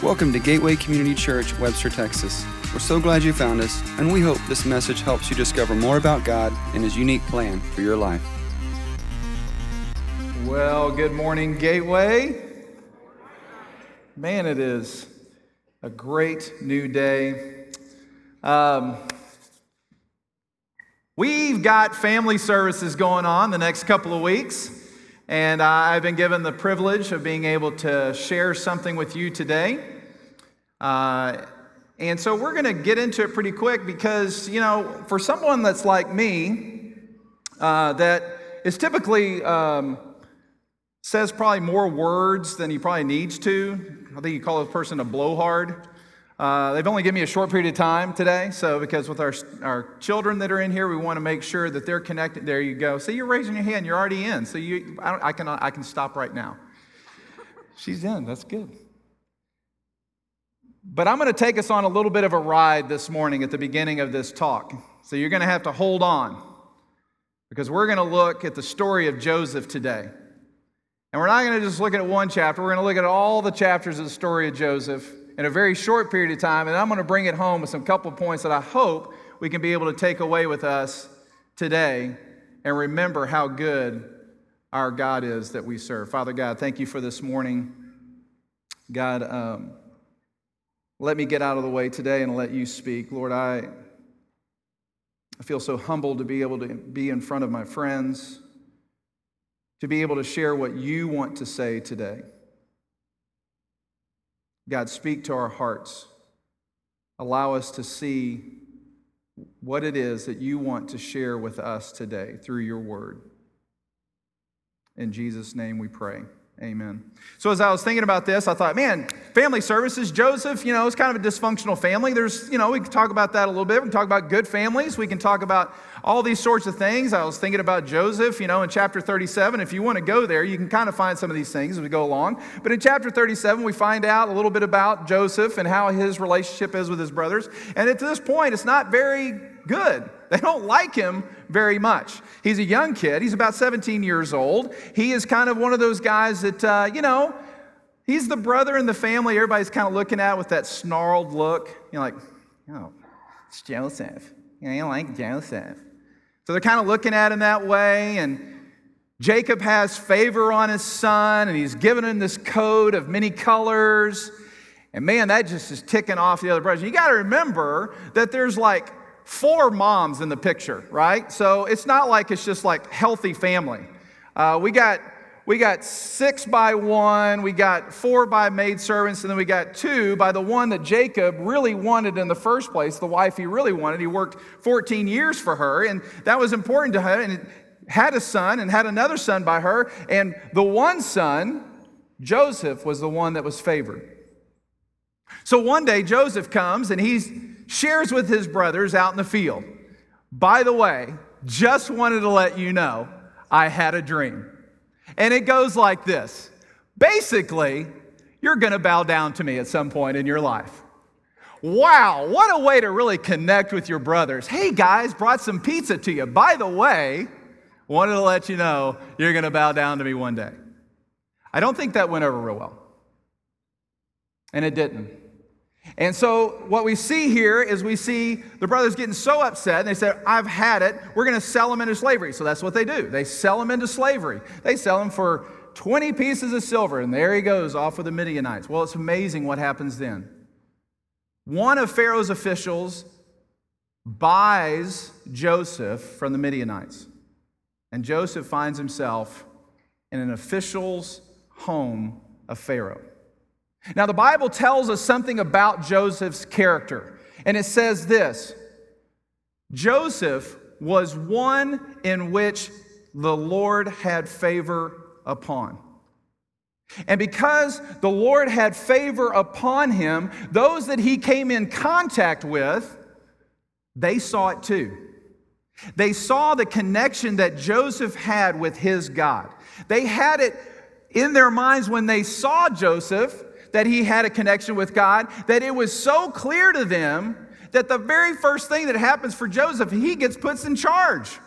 Welcome to Gateway Community Church, Webster, Texas. We're so glad you found us, and we hope this message helps you discover more about God and His unique plan for your life. Well, good morning, Gateway. Man, it is a great new day. Um, we've got family services going on the next couple of weeks, and I've been given the privilege of being able to share something with you today. Uh, and so we're going to get into it pretty quick because, you know, for someone that's like me, uh, that is typically um, says probably more words than he probably needs to. I think you call a person a blowhard. Uh, they've only given me a short period of time today, so because with our, our children that are in here, we want to make sure that they're connected. There you go. See, you're raising your hand. You're already in. So you, I, I, can, I can stop right now. She's in. That's good. But I'm going to take us on a little bit of a ride this morning at the beginning of this talk. So you're going to have to hold on because we're going to look at the story of Joseph today. And we're not going to just look at one chapter, we're going to look at all the chapters of the story of Joseph in a very short period of time. And I'm going to bring it home with some couple points that I hope we can be able to take away with us today and remember how good our God is that we serve. Father God, thank you for this morning. God, um, let me get out of the way today and let you speak. Lord, I, I feel so humbled to be able to be in front of my friends, to be able to share what you want to say today. God, speak to our hearts. Allow us to see what it is that you want to share with us today through your word. In Jesus' name we pray. Amen. So as I was thinking about this, I thought, man, family services, Joseph, you know, it's kind of a dysfunctional family. There's, you know, we can talk about that a little bit. We can talk about good families. We can talk about all these sorts of things. I was thinking about Joseph, you know, in chapter 37. If you want to go there, you can kind of find some of these things as we go along. But in chapter 37, we find out a little bit about Joseph and how his relationship is with his brothers. And at this point, it's not very good. They don't like him very much. He's a young kid. He's about 17 years old. He is kind of one of those guys that, uh, you know, he's the brother in the family everybody's kind of looking at with that snarled look. You're like, oh, it's Joseph. You know, you like Joseph. So they're kind of looking at him that way. And Jacob has favor on his son, and he's given him this coat of many colors. And man, that just is ticking off the other brothers. You got to remember that there's like four moms in the picture, right? So it's not like it's just like healthy family. Uh, we got we got six by one, we got four by maidservants, and then we got two by the one that Jacob really wanted in the first place, the wife he really wanted. He worked 14 years for her, and that was important to her, and had a son and had another son by her. And the one son, Joseph, was the one that was favored. So one day Joseph comes and he's shares with his brothers out in the field. By the way, just wanted to let you know I had a dream. And it goes like this basically, you're going to bow down to me at some point in your life. Wow, what a way to really connect with your brothers. Hey guys, brought some pizza to you. By the way, wanted to let you know you're going to bow down to me one day. I don't think that went over real well. And it didn't. And so, what we see here is we see the brothers getting so upset, and they said, I've had it. We're going to sell them into slavery. So, that's what they do. They sell them into slavery. They sell them for 20 pieces of silver, and there he goes off with the Midianites. Well, it's amazing what happens then. One of Pharaoh's officials buys Joseph from the Midianites, and Joseph finds himself in an official's home of Pharaoh. Now, the Bible tells us something about Joseph's character, and it says this Joseph was one in which the Lord had favor upon. And because the Lord had favor upon him, those that he came in contact with, they saw it too. They saw the connection that Joseph had with his God. They had it in their minds when they saw Joseph that he had a connection with God, that it was so clear to them that the very first thing that happens for Joseph, he gets put in charge.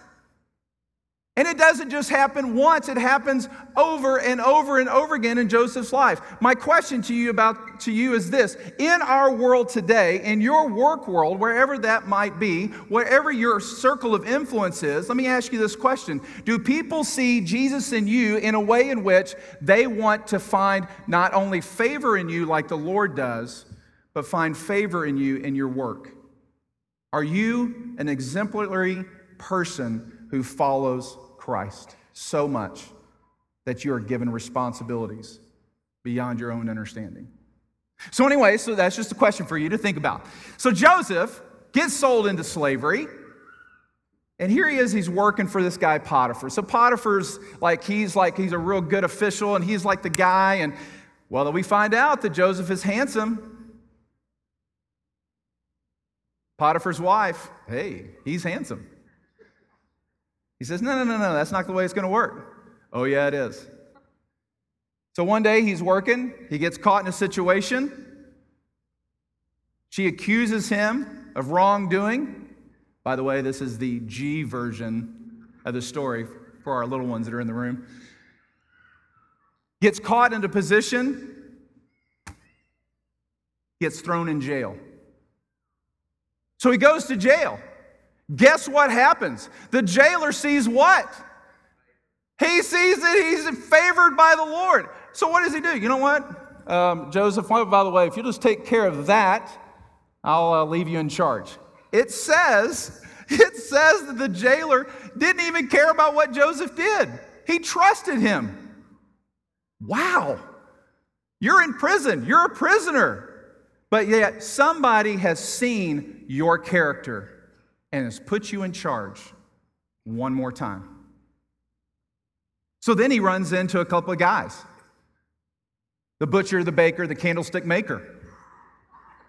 And it doesn't just happen once, it happens over and over and over again in Joseph's life. My question to you about to you is this. In our world today, in your work world, wherever that might be, wherever your circle of influence is, let me ask you this question. Do people see Jesus in you in a way in which they want to find not only favor in you like the Lord does, but find favor in you in your work? Are you an exemplary person who follows Christ so much that you are given responsibilities beyond your own understanding. So, anyway, so that's just a question for you to think about. So, Joseph gets sold into slavery. And here he is, he's working for this guy Potiphar. So Potiphar's like he's like he's a real good official and he's like the guy and well, we find out that Joseph is handsome. Potiphar's wife, hey, he's handsome. He says, No, no, no, no, that's not the way it's going to work. Oh, yeah, it is. So one day he's working, he gets caught in a situation. She accuses him of wrongdoing. By the way, this is the G version of the story for our little ones that are in the room. Gets caught in into position, gets thrown in jail. So he goes to jail. Guess what happens? The jailer sees what? He sees that he's favored by the Lord. So what does he do? You know what? Um, Joseph, by the way, if you just take care of that, I'll uh, leave you in charge. It says, it says that the jailer didn't even care about what Joseph did. He trusted him. Wow. You're in prison. You're a prisoner. But yet somebody has seen your character and has put you in charge one more time. So then he runs into a couple of guys the butcher, the baker, the candlestick maker.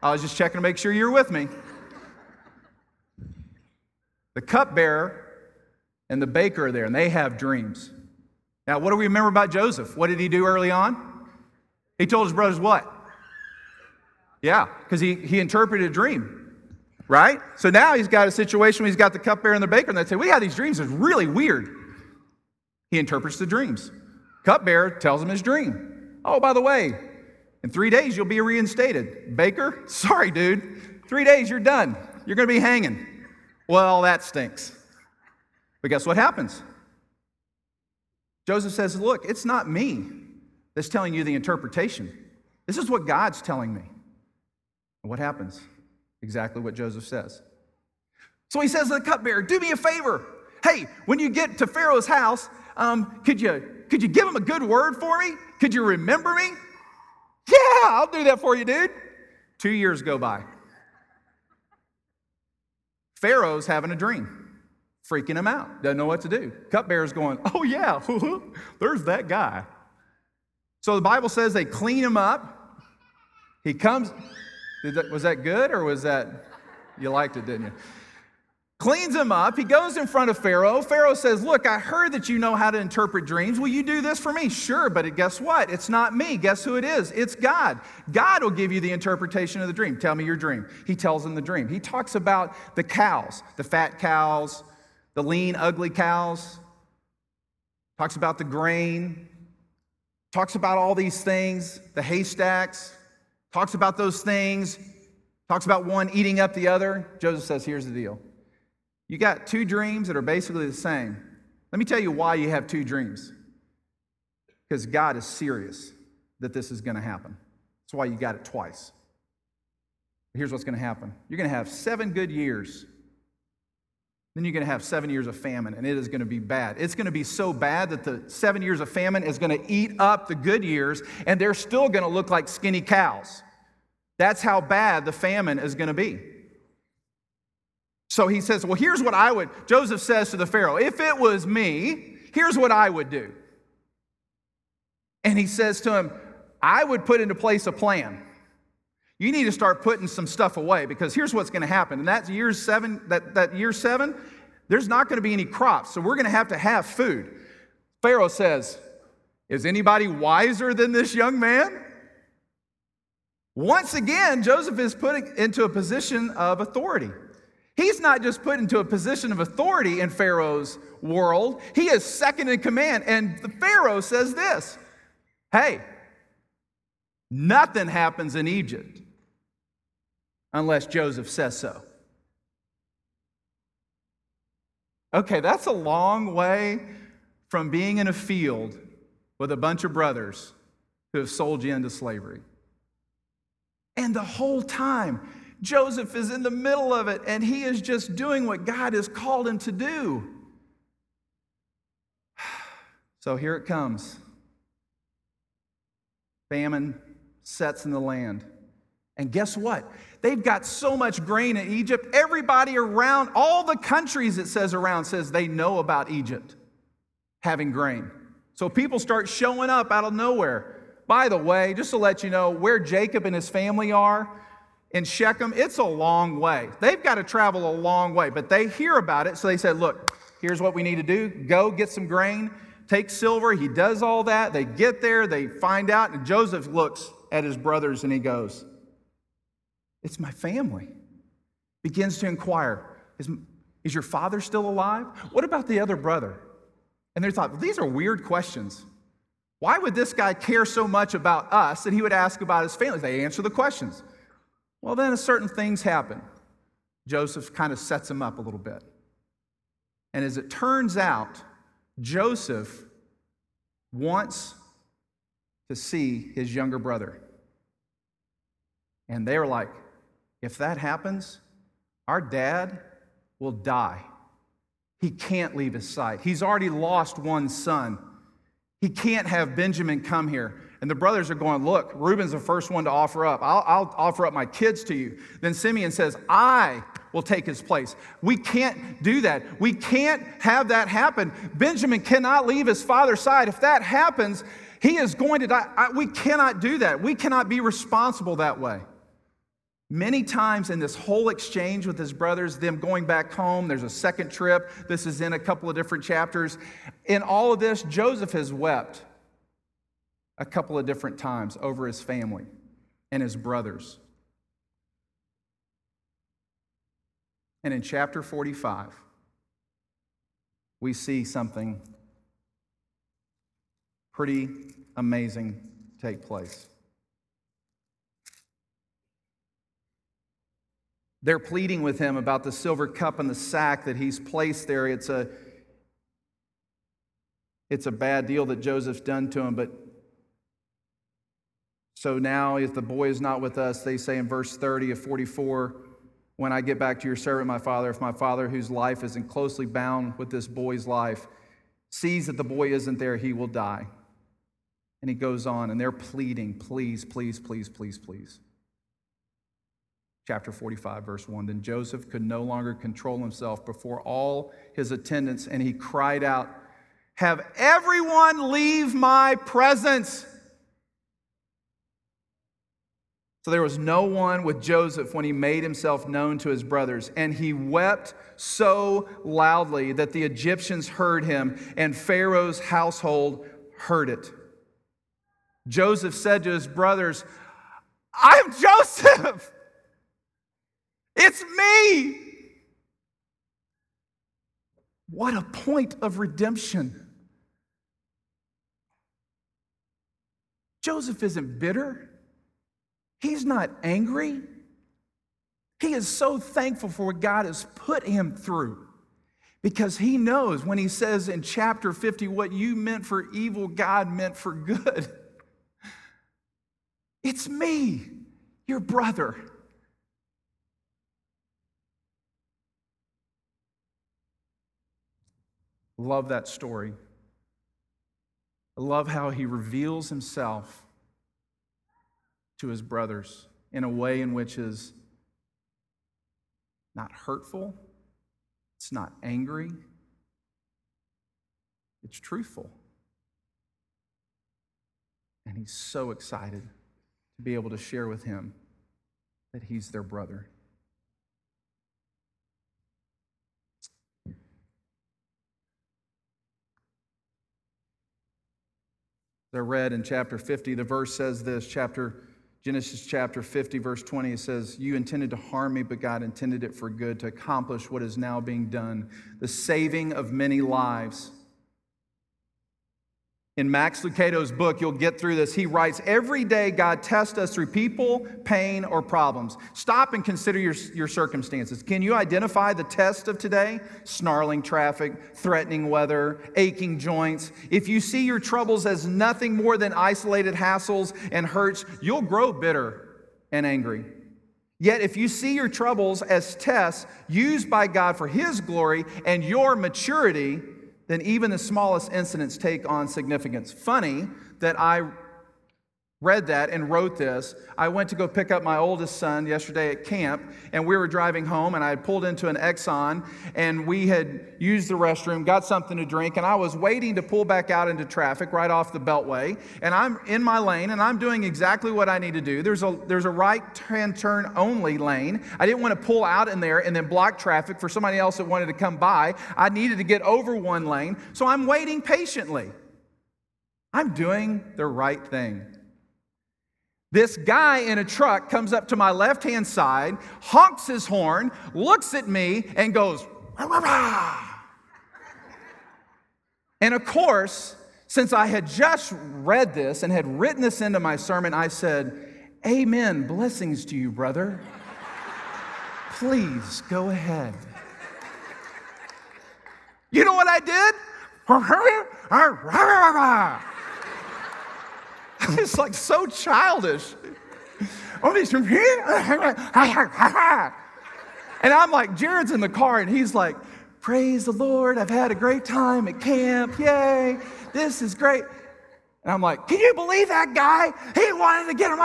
I was just checking to make sure you're with me. The cupbearer and the baker are there, and they have dreams. Now, what do we remember about Joseph? What did he do early on? He told his brothers what? Yeah, because he, he interpreted a dream right? So now he's got a situation where he's got the cupbearer and the baker, and they say, We have these dreams. It's really weird. He interprets the dreams. Cupbearer tells him his dream. Oh, by the way, in three days you'll be reinstated. Baker, sorry, dude. Three days, you're done. You're going to be hanging. Well, that stinks. But guess what happens? Joseph says, Look, it's not me that's telling you the interpretation. This is what God's telling me. And what happens? Exactly what Joseph says. So he says to the cupbearer, Do me a favor. Hey, when you get to Pharaoh's house, um, could, you, could you give him a good word for me? Could you remember me? Yeah, I'll do that for you, dude. Two years go by. Pharaoh's having a dream, freaking him out, doesn't know what to do. Cupbearer's going, Oh, yeah, there's that guy. So the Bible says they clean him up. He comes, that, was that good or was that, you liked it, didn't you? Cleans him up. He goes in front of Pharaoh. Pharaoh says, Look, I heard that you know how to interpret dreams. Will you do this for me? Sure, but guess what? It's not me. Guess who it is? It's God. God will give you the interpretation of the dream. Tell me your dream. He tells him the dream. He talks about the cows, the fat cows, the lean, ugly cows. Talks about the grain. Talks about all these things, the haystacks talks about those things, talks about one eating up the other. Joseph says, Here's the deal. You got two dreams that are basically the same. Let me tell you why you have two dreams. Because God is serious that this is going to happen. That's why you got it twice. Here's what's going to happen you're going to have seven good years. Then you're going to have seven years of famine, and it is going to be bad. It's going to be so bad that the seven years of famine is going to eat up the good years, and they're still going to look like skinny cows. That's how bad the famine is going to be. So he says, Well, here's what I would, Joseph says to the Pharaoh, if it was me, here's what I would do. And he says to him, I would put into place a plan. You need to start putting some stuff away because here's what's going to happen. And that's year seven, that, that year seven, there's not going to be any crops. So we're going to have to have food. Pharaoh says, Is anybody wiser than this young man? Once again, Joseph is put into a position of authority. He's not just put into a position of authority in Pharaoh's world, he is second in command. And the Pharaoh says this Hey, nothing happens in Egypt unless Joseph says so. Okay, that's a long way from being in a field with a bunch of brothers who have sold you into slavery. And the whole time, Joseph is in the middle of it and he is just doing what God has called him to do. So here it comes. Famine sets in the land. And guess what? They've got so much grain in Egypt. Everybody around, all the countries it says around, says they know about Egypt having grain. So people start showing up out of nowhere. By the way, just to let you know, where Jacob and his family are in Shechem, it's a long way. They've got to travel a long way, but they hear about it. So they said, Look, here's what we need to do go get some grain, take silver. He does all that. They get there, they find out, and Joseph looks at his brothers and he goes, It's my family. Begins to inquire, Is, is your father still alive? What about the other brother? And they thought, These are weird questions. Why would this guy care so much about us that he would ask about his family? They answer the questions. Well, then certain things happen. Joseph kind of sets him up a little bit. And as it turns out, Joseph wants to see his younger brother. And they're like, if that happens, our dad will die. He can't leave his side. He's already lost one son. He can't have Benjamin come here. And the brothers are going, Look, Reuben's the first one to offer up. I'll, I'll, offer up my kids to you. Then Simeon says, I will take his place. We can't do that. We can't have that happen. Benjamin cannot leave his father's side. If that happens, he is going to die. I, we cannot do that. We cannot be responsible that way. Many times in this whole exchange with his brothers, them going back home, there's a second trip. This is in a couple of different chapters. In all of this, Joseph has wept a couple of different times over his family and his brothers. And in chapter 45, we see something pretty amazing take place. They're pleading with him about the silver cup and the sack that he's placed there. It's a, it's a bad deal that Joseph's done to him, but so now, if the boy is not with us, they say in verse 30 of 44, when I get back to your servant, my father, if my father, whose life is closely bound with this boy's life, sees that the boy isn't there, he will die. And he goes on, and they're pleading, please, please, please, please, please chapter 45, verse 1. Then Joseph could no longer control himself before all his attendants, and he cried out, Have everyone leave my presence. So there was no one with Joseph when he made himself known to his brothers. And he wept so loudly that the Egyptians heard him, and Pharaoh's household heard it. Joseph said to his brothers, I'm Joseph. It's me. What a point of redemption. Joseph isn't bitter. He's not angry. He is so thankful for what God has put him through because he knows when he says in chapter 50, what you meant for evil, God meant for good. It's me, your brother. Love that story. I love how he reveals himself to his brothers in a way in which is not hurtful, it's not angry, it's truthful. And he's so excited to be able to share with him that he's their brother. I read in chapter 50, the verse says this, chapter Genesis chapter 50, verse 20, it says, You intended to harm me, but God intended it for good to accomplish what is now being done, the saving of many lives. In Max Lucado's book, you'll get through this. He writes, Every day God tests us through people, pain, or problems. Stop and consider your, your circumstances. Can you identify the test of today? Snarling traffic, threatening weather, aching joints. If you see your troubles as nothing more than isolated hassles and hurts, you'll grow bitter and angry. Yet, if you see your troubles as tests used by God for His glory and your maturity, then even the smallest incidents take on significance. Funny that I read that and wrote this. I went to go pick up my oldest son yesterday at camp, and we were driving home, and I had pulled into an Exxon, and we had used the restroom, got something to drink, and I was waiting to pull back out into traffic right off the beltway, and I'm in my lane, and I'm doing exactly what I need to do. There's a there's a right-hand turn only lane. I didn't want to pull out in there and then block traffic for somebody else that wanted to come by. I needed to get over one lane, so I'm waiting patiently. I'm doing the right thing. This guy in a truck comes up to my left hand side, honks his horn, looks at me, and goes, rah, rah, rah. And of course, since I had just read this and had written this into my sermon, I said, Amen. Blessings to you, brother. Please go ahead. You know what I did? it's like so childish. Oh, he's from here? And I'm like, Jared's in the car and he's like, Praise the Lord. I've had a great time at camp. Yay. This is great. And I'm like, Can you believe that guy? He wanted to get him.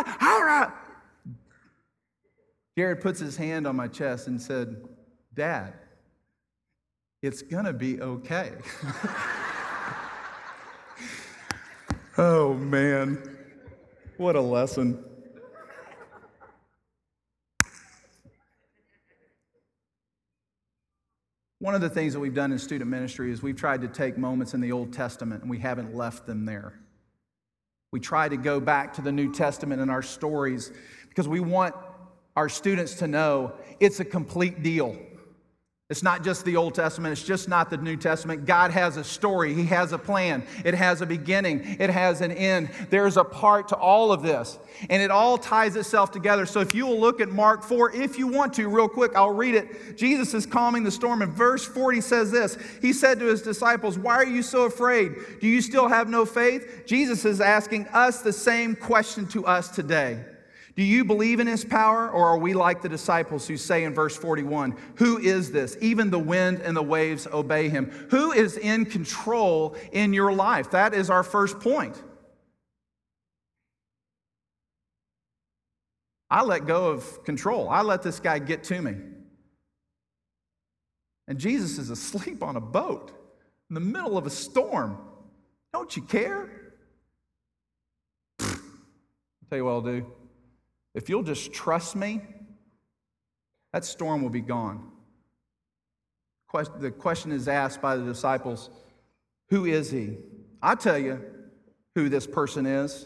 Jared puts his hand on my chest and said, Dad, it's to be okay. Oh, man. What a lesson. One of the things that we've done in student ministry is we've tried to take moments in the Old Testament and we haven't left them there. We try to go back to the New Testament in our stories because we want our students to know it's a complete deal. It's not just the Old Testament, it's just not the New Testament. God has a story, He has a plan, it has a beginning, it has an end. There's a part to all of this, and it all ties itself together. So if you will look at Mark 4, if you want to, real quick, I'll read it. Jesus is calming the storm, and verse 40 says this He said to His disciples, Why are you so afraid? Do you still have no faith? Jesus is asking us the same question to us today. Do you believe in his power, or are we like the disciples who say in verse 41, Who is this? Even the wind and the waves obey him. Who is in control in your life? That is our first point. I let go of control. I let this guy get to me. And Jesus is asleep on a boat in the middle of a storm. Don't you care? I'll tell you what I'll do. If you'll just trust me, that storm will be gone. The question is asked by the disciples Who is he? I tell you who this person is.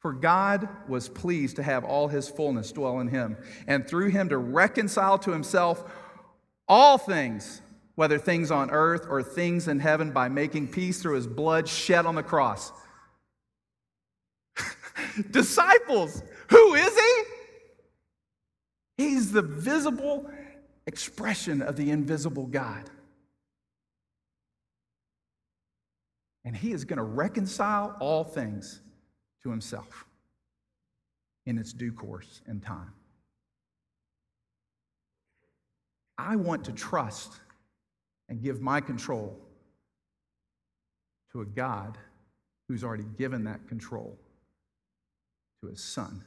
For God was pleased to have all his fullness dwell in him, and through him to reconcile to himself all things, whether things on earth or things in heaven, by making peace through his blood shed on the cross. Disciples, who is he? He's the visible expression of the invisible God. And he is going to reconcile all things to himself in its due course and time. I want to trust and give my control to a God who's already given that control to his son.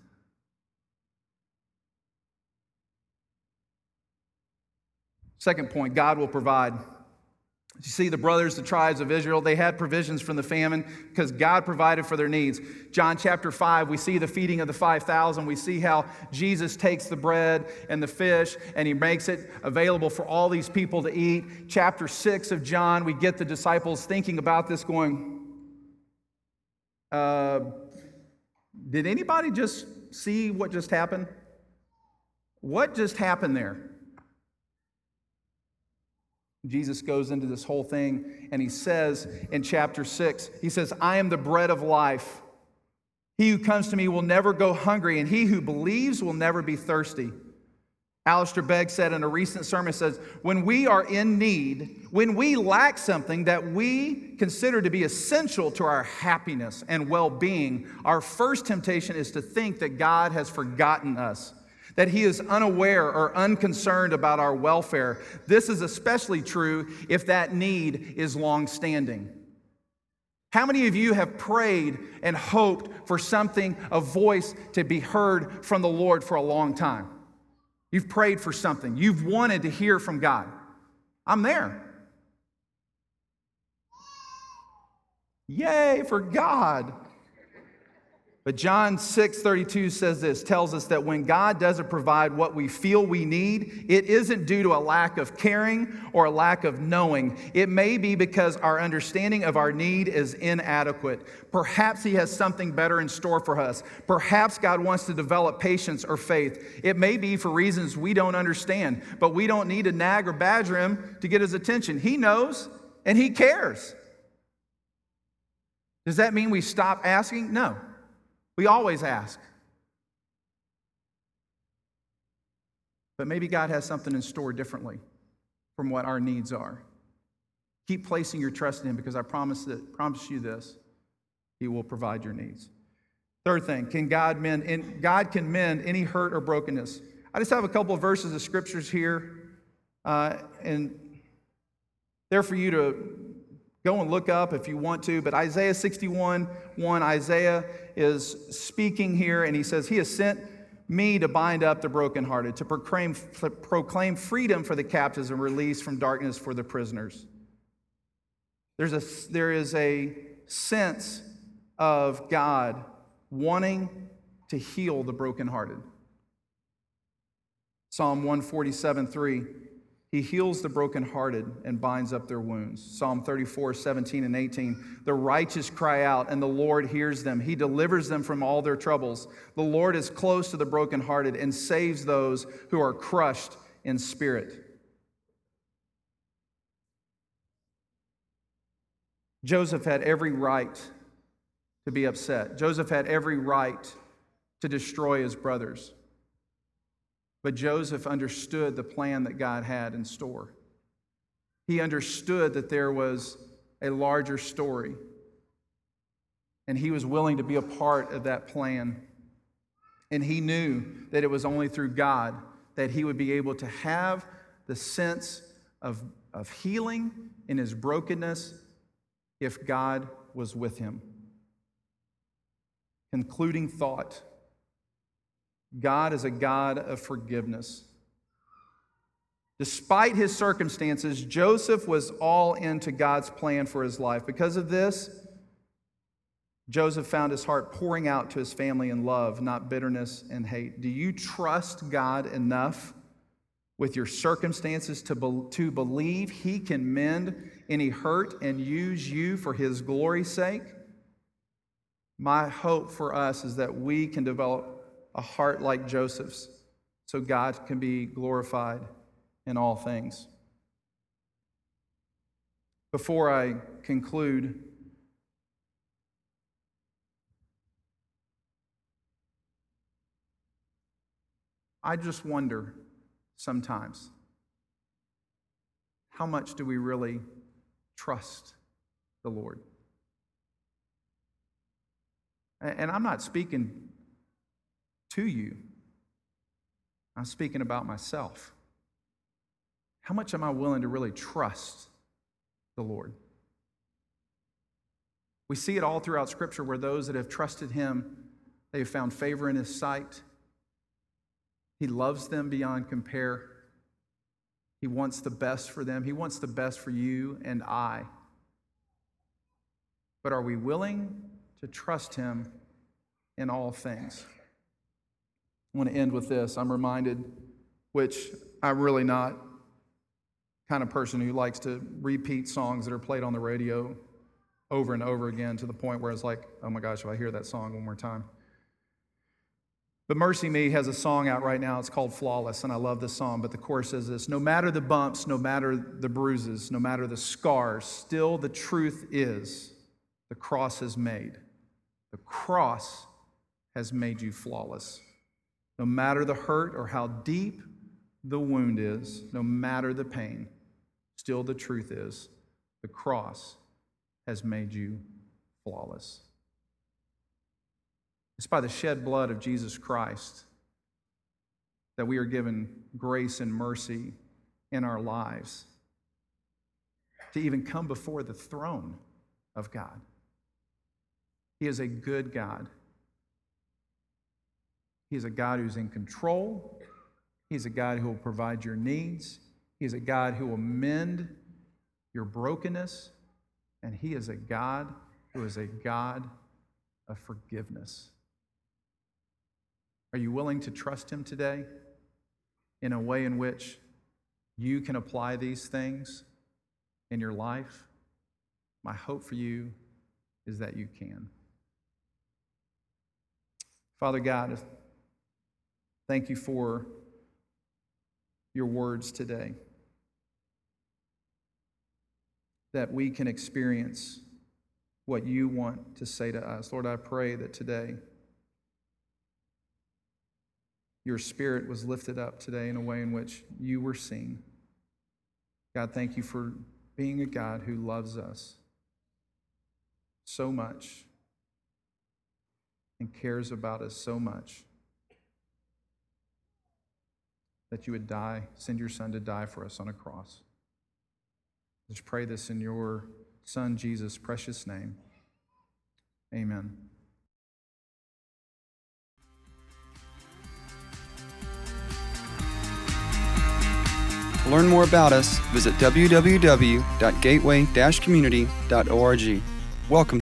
Second point God will provide. You see, the brothers, the tribes of Israel, they had provisions from the famine because God provided for their needs. John chapter 5, we see the feeding of the 5,000. We see how Jesus takes the bread and the fish and he makes it available for all these people to eat. Chapter 6 of John, we get the disciples thinking about this, going, uh, Did anybody just see what just happened? What just happened there? Jesus goes into this whole thing and he says in chapter 6, he says, I am the bread of life. He who comes to me will never go hungry, and he who believes will never be thirsty. Alistair Begg said in a recent sermon, says, when we are in need, when we lack something that we consider to be essential to our happiness and well-being, our first temptation is to think that God has forgotten us that he is unaware or unconcerned about our welfare. This is especially true if that need is long standing. How many of you have prayed and hoped for something, a voice to be heard from the Lord for a long time? You've prayed for something, you've wanted to hear from God. I'm there. Yay for God. But John 6 32 says this, tells us that when God doesn't provide what we feel we need, it isn't due to a lack of caring or a lack of knowing. It may be because our understanding of our need is inadequate. Perhaps He has something better in store for us. Perhaps God wants to develop patience or faith. It may be for reasons we don't understand, but we don't need to nag or badger Him to get His attention. He knows and He cares. Does that mean we stop asking? No. We always ask. But maybe God has something in store differently from what our needs are. Keep placing your trust in Him because I promise, that, promise you this He will provide your needs. Third thing, can God mend? And God can mend any hurt or brokenness. I just have a couple of verses of scriptures here, uh, and they're for you to Go and look up if you want to, but Isaiah 61 1, Isaiah is speaking here, and he says, He has sent me to bind up the brokenhearted, to proclaim, proclaim freedom for the captives and release from darkness for the prisoners. There's a, there is a sense of God wanting to heal the brokenhearted. Psalm 147 3 he heals the brokenhearted and binds up their wounds. Psalm 34, 17 and 18. The righteous cry out, and the Lord hears them. He delivers them from all their troubles. The Lord is close to the brokenhearted and saves those who are crushed in spirit. Joseph had every right to be upset. Joseph had every right to destroy his brothers. But Joseph understood the plan that God had in store. He understood that there was a larger story, and he was willing to be a part of that plan. And he knew that it was only through God that he would be able to have the sense of, of healing in his brokenness if God was with him. Concluding thought. God is a God of forgiveness. Despite his circumstances, Joseph was all into God's plan for his life. Because of this, Joseph found his heart pouring out to his family in love, not bitterness and hate. Do you trust God enough with your circumstances to, be- to believe he can mend any hurt and use you for his glory's sake? My hope for us is that we can develop a heart like Joseph's so God can be glorified in all things. Before I conclude, I just wonder sometimes how much do we really trust the Lord? And I'm not speaking to you. I'm speaking about myself. How much am I willing to really trust the Lord? We see it all throughout Scripture where those that have trusted Him, they have found favor in His sight. He loves them beyond compare. He wants the best for them. He wants the best for you and I. But are we willing to trust Him in all things? I want to end with this. I'm reminded, which I'm really not kind of person who likes to repeat songs that are played on the radio over and over again to the point where it's like, oh my gosh, if I hear that song one more time. But MercyMe has a song out right now. It's called Flawless, and I love this song. But the chorus says this No matter the bumps, no matter the bruises, no matter the scars, still the truth is the cross has made. The cross has made you flawless. No matter the hurt or how deep the wound is, no matter the pain, still the truth is the cross has made you flawless. It's by the shed blood of Jesus Christ that we are given grace and mercy in our lives to even come before the throne of God. He is a good God. He is a God who's in control. He's a God who will provide your needs. He's a God who will mend your brokenness. And He is a God who is a God of forgiveness. Are you willing to trust Him today in a way in which you can apply these things in your life? My hope for you is that you can. Father God, thank you for your words today. That we can experience what you want to say to us. Lord, I pray that today your spirit was lifted up today in a way in which you were seen. God, thank you for being a God who loves us so much and cares about us so much that you would die, send your son to die for us on a cross. Let's pray this in your son Jesus' precious name. Amen. To learn more about us, visit www.gateway-community.org. Welcome